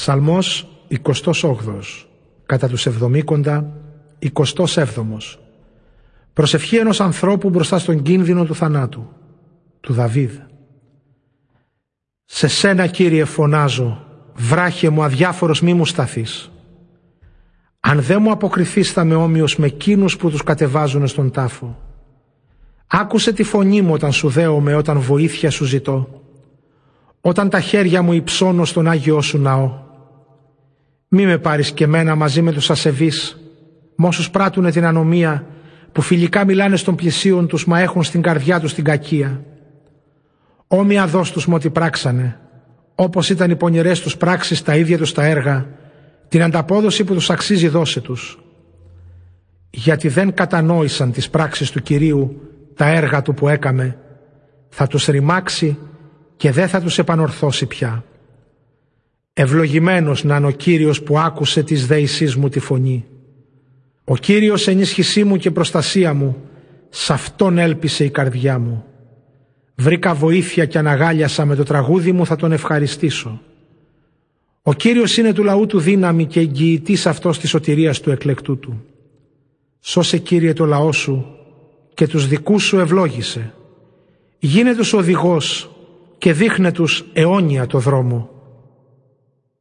Ψαλμός 28 κατά τους εβδομήκοντα 27 Προσευχή ενός ανθρώπου μπροστά στον κίνδυνο του θανάτου του Δαβίδ. Σε σένα Κύριε φωνάζω βράχε μου αδιάφορος μη μου σταθείς. Αν δεν μου αποκριθείς θα με όμοιος με κίνους που τους κατεβάζουν στον τάφο. Άκουσε τη φωνή μου όταν σου δέομαι όταν βοήθεια σου ζητώ. Όταν τα χέρια μου υψώνω στον Άγιο σου ναό μη με πάρεις και μένα μαζί με τους ασεβείς, με όσους πράττουν την ανομία, που φιλικά μιλάνε στον πλησίον τους, μα έχουν στην καρδιά τους την κακία. Όμοια δώσ' τους με ό,τι πράξανε, όπως ήταν οι πονηρές τους πράξεις τα ίδια τους τα έργα, την ανταπόδοση που τους αξίζει δώσε τους. Γιατί δεν κατανόησαν τις πράξεις του Κυρίου, τα έργα του που έκαμε, θα τους ρημάξει και δεν θα τους επανορθώσει πια. Ευλογημένος να είναι ο Κύριος που άκουσε της δέησής μου τη φωνή. Ο Κύριος ενίσχυσή μου και προστασία μου, σ' Αυτόν έλπισε η καρδιά μου. Βρήκα βοήθεια και αναγάλιασα με το τραγούδι μου θα τον ευχαριστήσω. Ο Κύριος είναι του λαού του δύναμη και εγγυητής αυτός της σωτηρίας του εκλεκτού του. Σώσε Κύριε το λαό σου και τους δικούς σου ευλόγησε. Γίνε τους οδηγός και δείχνε τους αιώνια το δρόμο